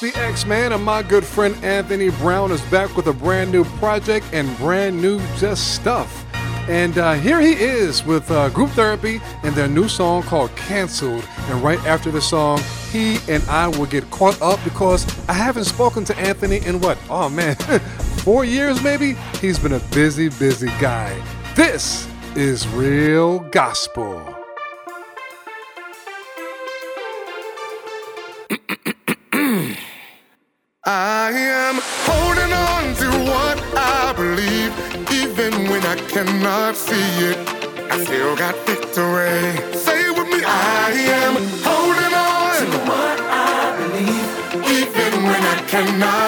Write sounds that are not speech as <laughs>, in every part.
The X Man, and my good friend Anthony Brown is back with a brand new project and brand new just stuff. And uh, here he is with uh, Group Therapy and their new song called Cancelled. And right after the song, he and I will get caught up because I haven't spoken to Anthony in what? Oh man, <laughs> four years maybe? He's been a busy, busy guy. This is Real Gospel. I am holding on to what I believe, even when I cannot see it. I still got victory. Say it with me. I am holding on to what I believe, even when I cannot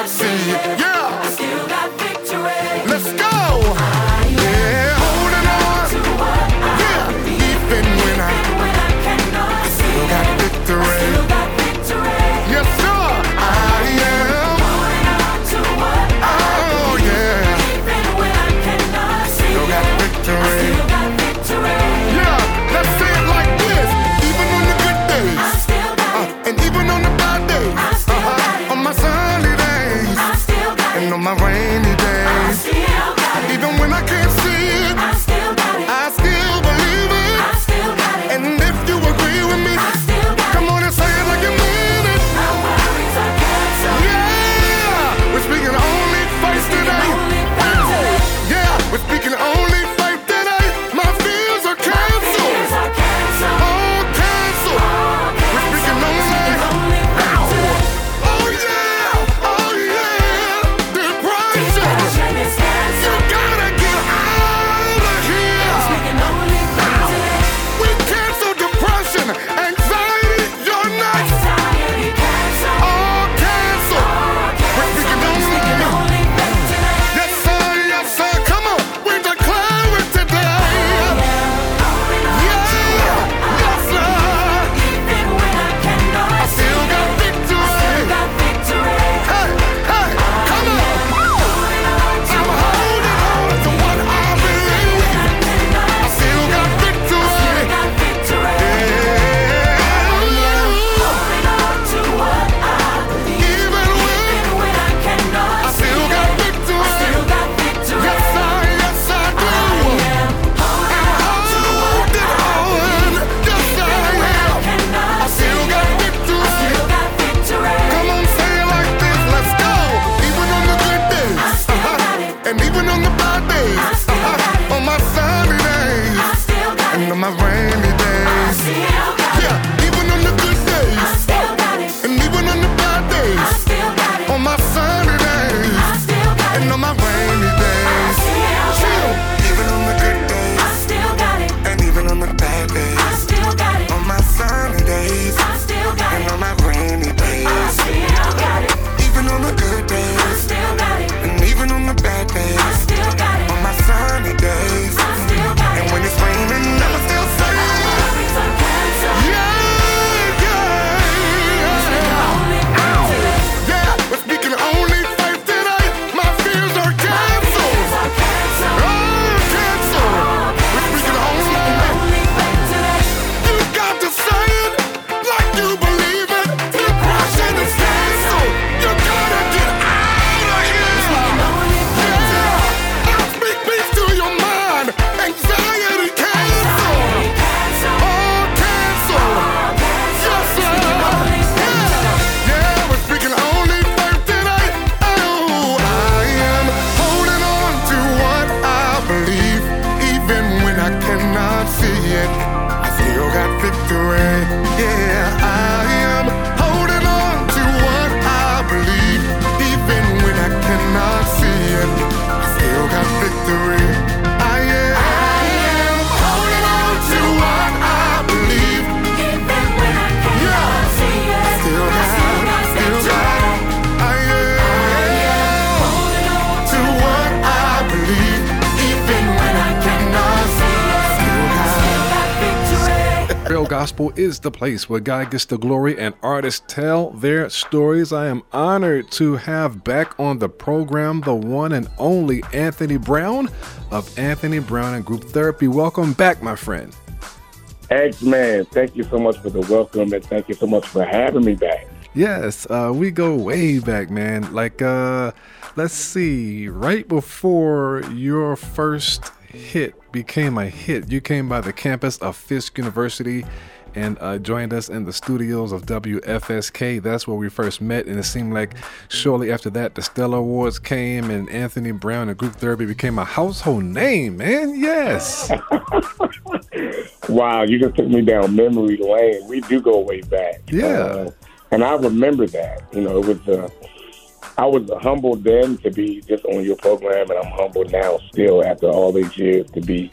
my brain. Gospel is the place where God gets the glory and artists tell their stories. I am honored to have back on the program the one and only Anthony Brown of Anthony Brown and Group Therapy. Welcome back, my friend. X Man, thank you so much for the welcome and thank you so much for having me back. Yes, uh, we go way back, man. Like, uh, let's see, right before your first hit became a hit. You came by the campus of Fisk University and uh, joined us in the studios of WFSK. That's where we first met, and it seemed like shortly after that, the Stellar Awards came, and Anthony Brown and Group Therapy became a household name, man. Yes. <laughs> wow, you just took me down memory lane. We do go way back. Yeah. Uh, and I remember that. You know, it was. Uh, I was humbled then to be just on your program, and I'm humbled now still after all these years to be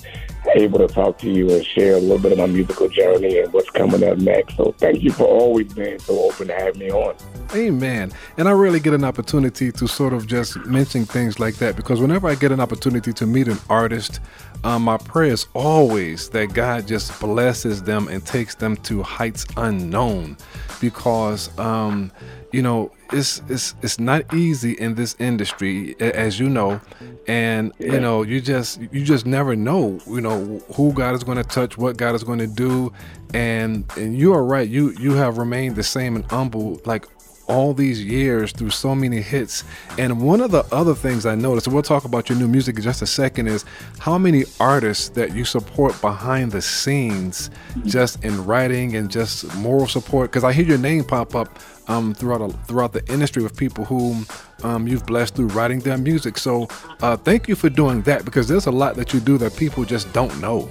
able to talk to you and share a little bit of my musical journey and what's coming up next. So thank you for always being so open to have me on. Amen. And I really get an opportunity to sort of just mention things like that because whenever I get an opportunity to meet an artist, um, my prayer is always that God just blesses them and takes them to heights unknown because um, you know it's it's it's not easy in this industry as you know. And you know you just you just never know you know who god is going to touch what god is going to do. And and you are right you you have remained the same and humble like all these years through so many hits. And one of the other things I noticed, and we'll talk about your new music in just a second, is how many artists that you support behind the scenes, just in writing and just moral support. Because I hear your name pop up um, throughout a, throughout the industry with people whom um, you've blessed through writing their music. So uh, thank you for doing that because there's a lot that you do that people just don't know.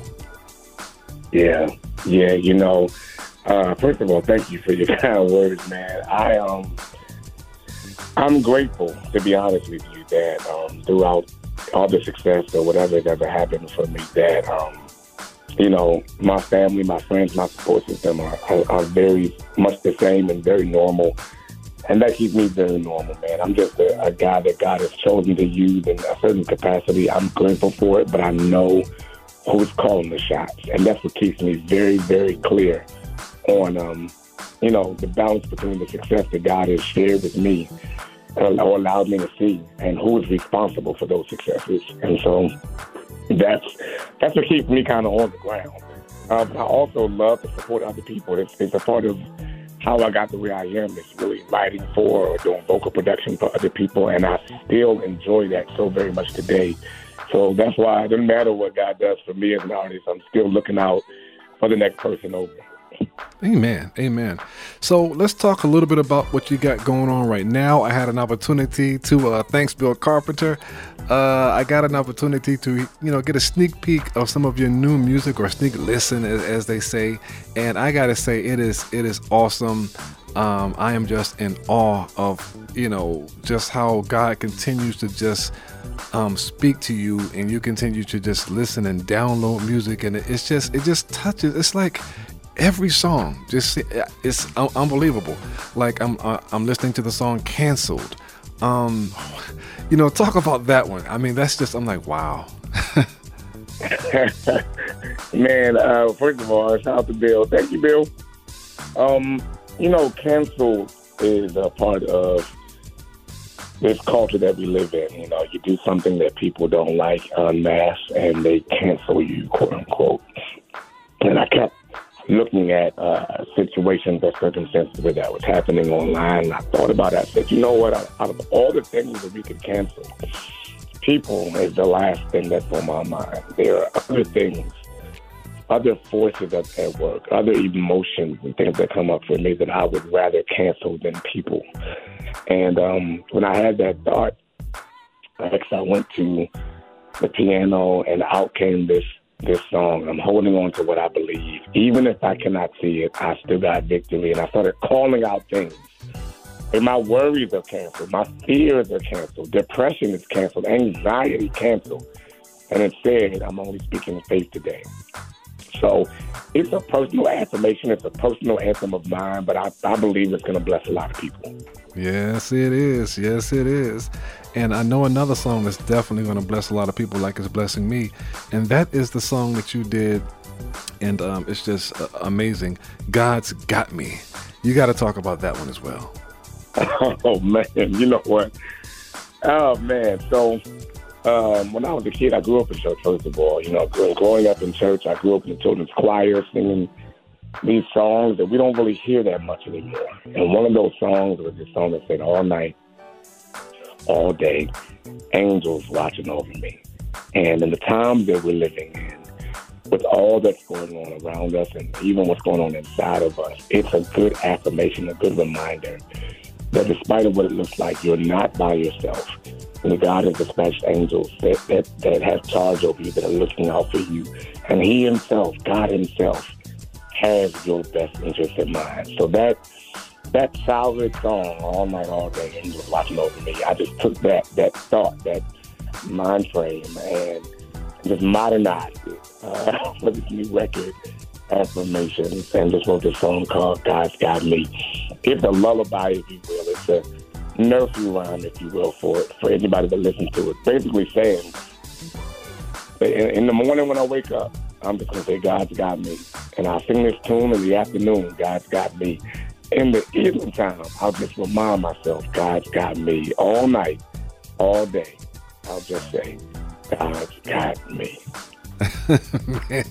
Yeah, yeah, you know. Uh, first of all, thank you for your <laughs> kind words, man. I um, I'm grateful to be honest with you that um, throughout all the success or whatever that ever happened for me, that um, you know, my family, my friends, my support system are, are, are very much the same and very normal. And that keeps me very normal, man. I'm just a, a guy that God has chosen to use in a certain capacity. I'm grateful for it, but I know who's calling the shots. And that's what keeps me very, very clear on, um, you know, the balance between the success that God has shared with me or allowed me to see and who is responsible for those successes. And so that's that's what keeps me kind of on the ground. Um, I also love to support other people. It's, it's a part of how I got the way I am. It's really writing for or doing vocal production for other people, and I still enjoy that so very much today. So that's why it doesn't matter what God does for me as an artist. I'm still looking out for the next person over. Amen. Amen. So let's talk a little bit about what you got going on right now. I had an opportunity to, uh, thanks, Bill Carpenter. Uh, I got an opportunity to, you know, get a sneak peek of some of your new music or sneak listen, as, as they say. And I gotta say, it is it is awesome. Um, I am just in awe of, you know, just how God continues to just um, speak to you, and you continue to just listen and download music, and it's just it just touches. It's like every song just it's unbelievable. Like i'm uh, i'm listening to the song canceled um you know talk about that one. I mean that's just i'm like wow. <laughs> Man uh first of all shout out to bill. Thank you bill. Um you know canceled is a part of this culture that we live in. You know you do something that people don't like en masse and they cancel you quote unquote. And i kept looking at uh, situations or circumstances where that was happening online. I thought about it. I said, you know what? Out, of all the things that we could cancel, people is the last thing that's on my mind. There are other things, other forces at work, other emotions and things that come up for me that I would rather cancel than people. And um, when I had that thought, next I went to the piano and out came this this song. I'm holding on to what I believe. Even if I cannot see it, I still got victory. And I started calling out things. And my worries are canceled. My fears are canceled. Depression is canceled. Anxiety canceled. And instead, I'm only speaking in faith today. So it's a personal affirmation. It's a personal anthem of mine, but I, I believe it's going to bless a lot of people. Yes, it is. Yes, it is. And I know another song that's definitely going to bless a lot of people like it's blessing me. And that is the song that you did and um, it's just uh, amazing. God's got me. You got to talk about that one as well. <laughs> Oh man, you know what? Oh man, so um, when I was a kid, I grew up in church. First of all, you know, growing up in church, I grew up in the children's choir singing these songs that we don't really hear that much anymore. And one of those songs was this song that said, "All night, all day, angels watching over me." And in the time that we're living in, with all that's going on around us and even what's going on inside of us, it's a good affirmation, a good reminder that despite of what it looks like, you're not by yourself. And God has dispatched angels that, that, that have charge over you, that are looking out for you. And He Himself, God Himself, has your best interest in mind. So that that solid song, all night, all day, He was watching over me. I just took that that thought, that mind frame, and just modernized it uh, <laughs> for this new record affirmation and just wrote this song called God's Got Me. It's a lullaby, if you will. It's a nursery rhyme, if you will, for for anybody that listens to it. Basically saying, in, in the morning when I wake up, I'm just going to say, God's got me. And I'll sing this tune in the afternoon, God's got me. In the evening time, I'll just remind myself, God's got me. All night, all day, I'll just say, God's got me. <laughs>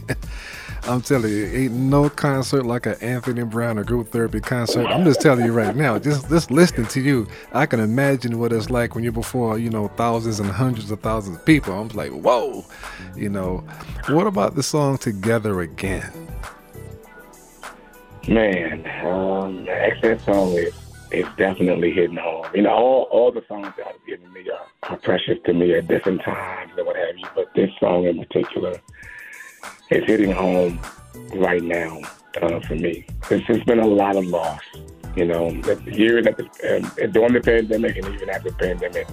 I'm telling you, ain't no concert like an Anthony Brown or group therapy concert. I'm just telling you right now, just just listening to you, I can imagine what it's like when you're before, you know, thousands and hundreds of thousands of people. I'm like, whoa, you know. What about the song Together Again? Man, um, that song is is definitely hitting home. You know, all all the songs that I've given me are, are precious to me at different times and what have you, but this song in particular is hitting home right now uh, for me. It's just been a lot of loss. You know, the that the, uh, during the pandemic and even after the pandemic,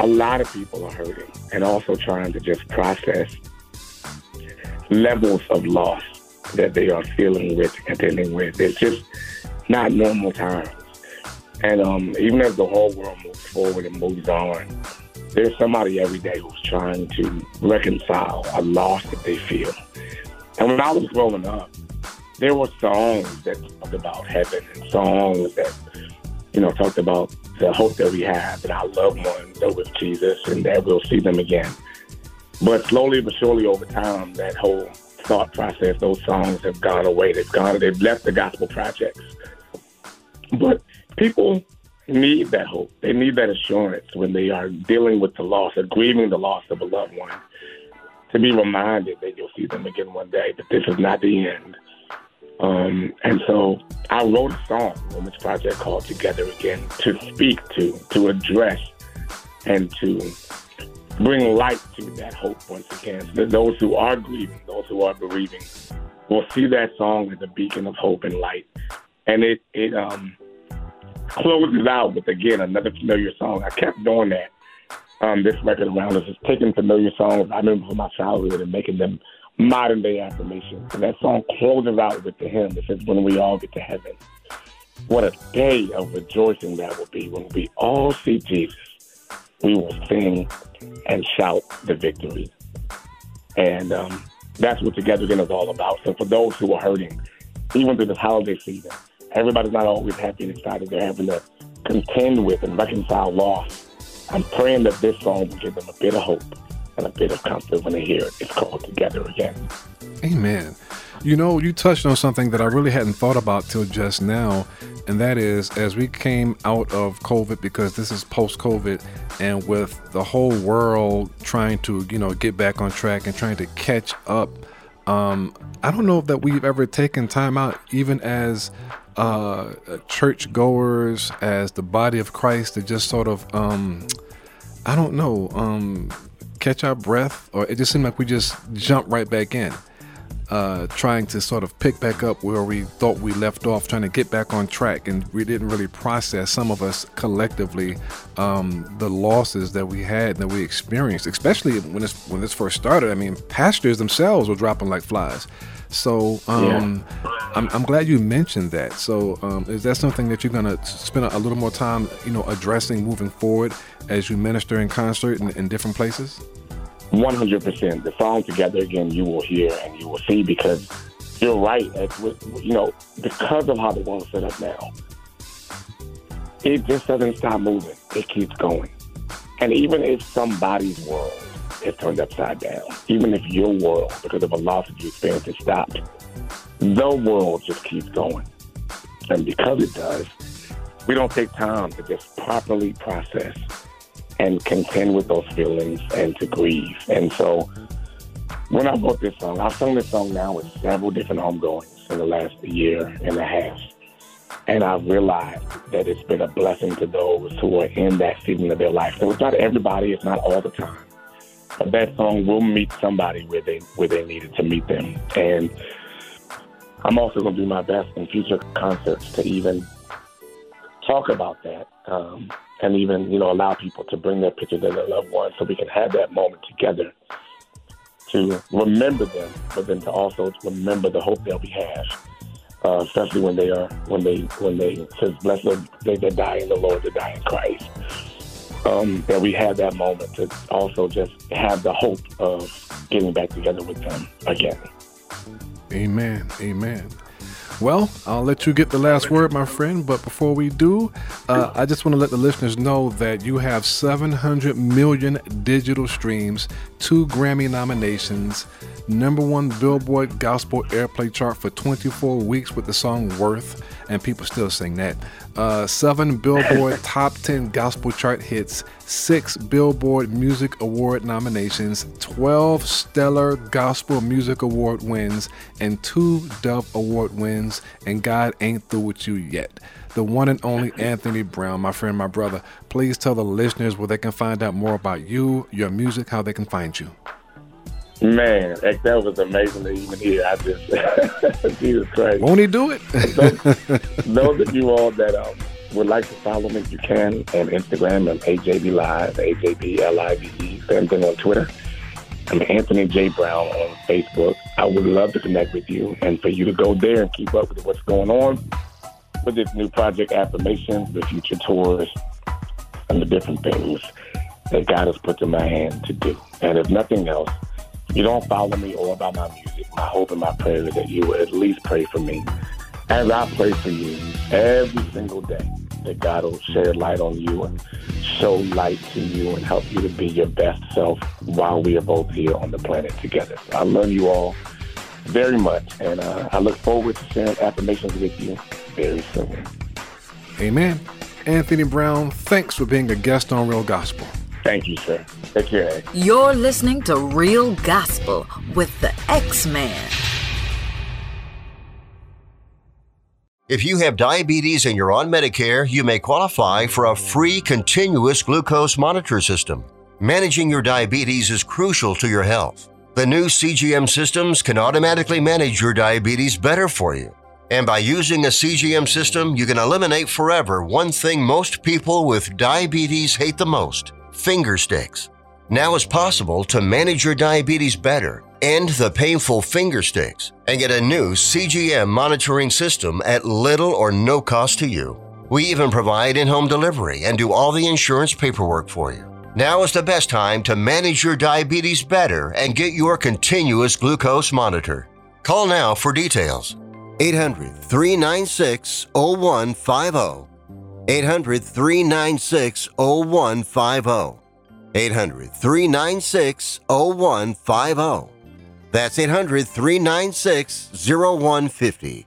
a lot of people are hurting and also trying to just process levels of loss that they are feeling with and dealing with. It's just not normal times. And um, even as the whole world moves forward and moves on, there's somebody every day who's trying to reconcile a loss that they feel. And when I was growing up, there were songs that talked about heaven and songs that, you know, talked about the hope that we have that our loved ones are with Jesus and that we'll see them again. But slowly but surely over time, that whole thought process, those songs have gone away. They've gone, they've left the gospel projects. But people need that hope. They need that assurance when they are dealing with the loss or grieving the loss of a loved one to be reminded that you'll see them again one day, that this is not the end. Um, and so I wrote a song on this project called Together Again to speak to, to address, and to bring light to that hope once again. Those who are grieving, those who are bereaving, will see that song as a beacon of hope and light. And it, it um, closes out with, again, another familiar song. I kept doing that um, this record around us is taking familiar songs I remember from my childhood and making them modern day affirmations. And that song closes out with the hymn that says, When we all get to heaven. What a day of rejoicing that will be when we all see Jesus. We will sing and shout the victory. And um, that's what Together Again is all about. So for those who are hurting, even through this holiday season, everybody's not always happy and excited. They're having to contend with and reconcile loss I'm praying that this song will give them a bit of hope and a bit of comfort when they hear it. It's called Together Again. Amen. You know, you touched on something that I really hadn't thought about till just now, and that is as we came out of COVID, because this is post COVID, and with the whole world trying to, you know, get back on track and trying to catch up. Um, I don't know that we've ever taken time out, even as uh, as the body of Christ, to just sort of, um, I don't know, um, catch our breath, or it just seemed like we just jumped right back in, uh, trying to sort of pick back up where we thought we left off, trying to get back on track, and we didn't really process some of us collectively um, the losses that we had that we experienced, especially when this when this first started. I mean, pastors themselves were dropping like flies. So um, yeah. I'm, I'm, glad you mentioned that. So um, is that something that you're going to spend a, little more time, you know, addressing moving forward as you minister in concert in, in different places? 100%. The song Together Again, you will hear and you will see because you're right. You know, because of how the world's set up now, it just doesn't stop moving. It keeps going. And even if somebody's world is turned upside down, even if your world, because of a loss of your experience, is stopped, the world just keeps going. And because it does, we don't take time to just properly process and contend with those feelings and to grieve. And so when I wrote this song, I've sung this song now with several different homegoings in the last year and a half. And I've realized that it's been a blessing to those who are in that season of their life. So it's not everybody, it's not all the time. But that song will meet somebody where they where they needed to meet them. And I'm also going to do my best in future concerts to even talk about that um, and even, you know, allow people to bring their pictures of their loved ones so we can have that moment together to remember them, but then to also remember the hope that we have, uh, especially when they are when they when they says blessed they that die in the Lord, that die in Christ. Um, that we have that moment to also just have the hope of getting back together with them again. Amen. Amen. Well, I'll let you get the last word, my friend. But before we do, uh, I just want to let the listeners know that you have 700 million digital streams, two Grammy nominations, number one Billboard Gospel Airplay chart for 24 weeks with the song Worth, and people still sing that. Uh, seven Billboard <laughs> Top 10 Gospel Chart hits, six Billboard Music Award nominations, 12 Stellar Gospel Music Award wins, and two Dove Award wins. And God ain't through with you yet. The one and only Anthony Brown, my friend, my brother. Please tell the listeners where they can find out more about you, your music, how they can find you. Man, that was amazing to even hear. I just, <laughs> Jesus Christ. Won't he do it? those, <laughs> those of you all that um, would like to follow me, you can on Instagram. I'm AJB Live, AJB L I V E. Same thing on Twitter. I'm Anthony J. Brown on Facebook. I would love to connect with you and for you to go there and keep up with what's going on with this new project, Affirmations, the future tours, and the different things that God has put in my hand to do. And if nothing else, you don't follow me or about my music, my hope and my prayer is that you will at least pray for me. As I pray for you every single day, that God will shed light on you and show light to you and help you to be your best self while we are both here on the planet together. I love you all very much, and uh, I look forward to sharing affirmations with you very soon. Amen. Anthony Brown, thanks for being a guest on Real Gospel. Thank you, sir. Take care. Eh? You're listening to Real Gospel with the X Man. If you have diabetes and you're on Medicare, you may qualify for a free continuous glucose monitor system. Managing your diabetes is crucial to your health. The new CGM systems can automatically manage your diabetes better for you. And by using a CGM system, you can eliminate forever one thing most people with diabetes hate the most finger sticks. Now it's possible to manage your diabetes better, end the painful finger sticks, and get a new CGM monitoring system at little or no cost to you. We even provide in home delivery and do all the insurance paperwork for you. Now is the best time to manage your diabetes better and get your continuous glucose monitor. Call now for details. 800 396 0150. 800 396 0150. 800 396 0150. That's 800 396 0150.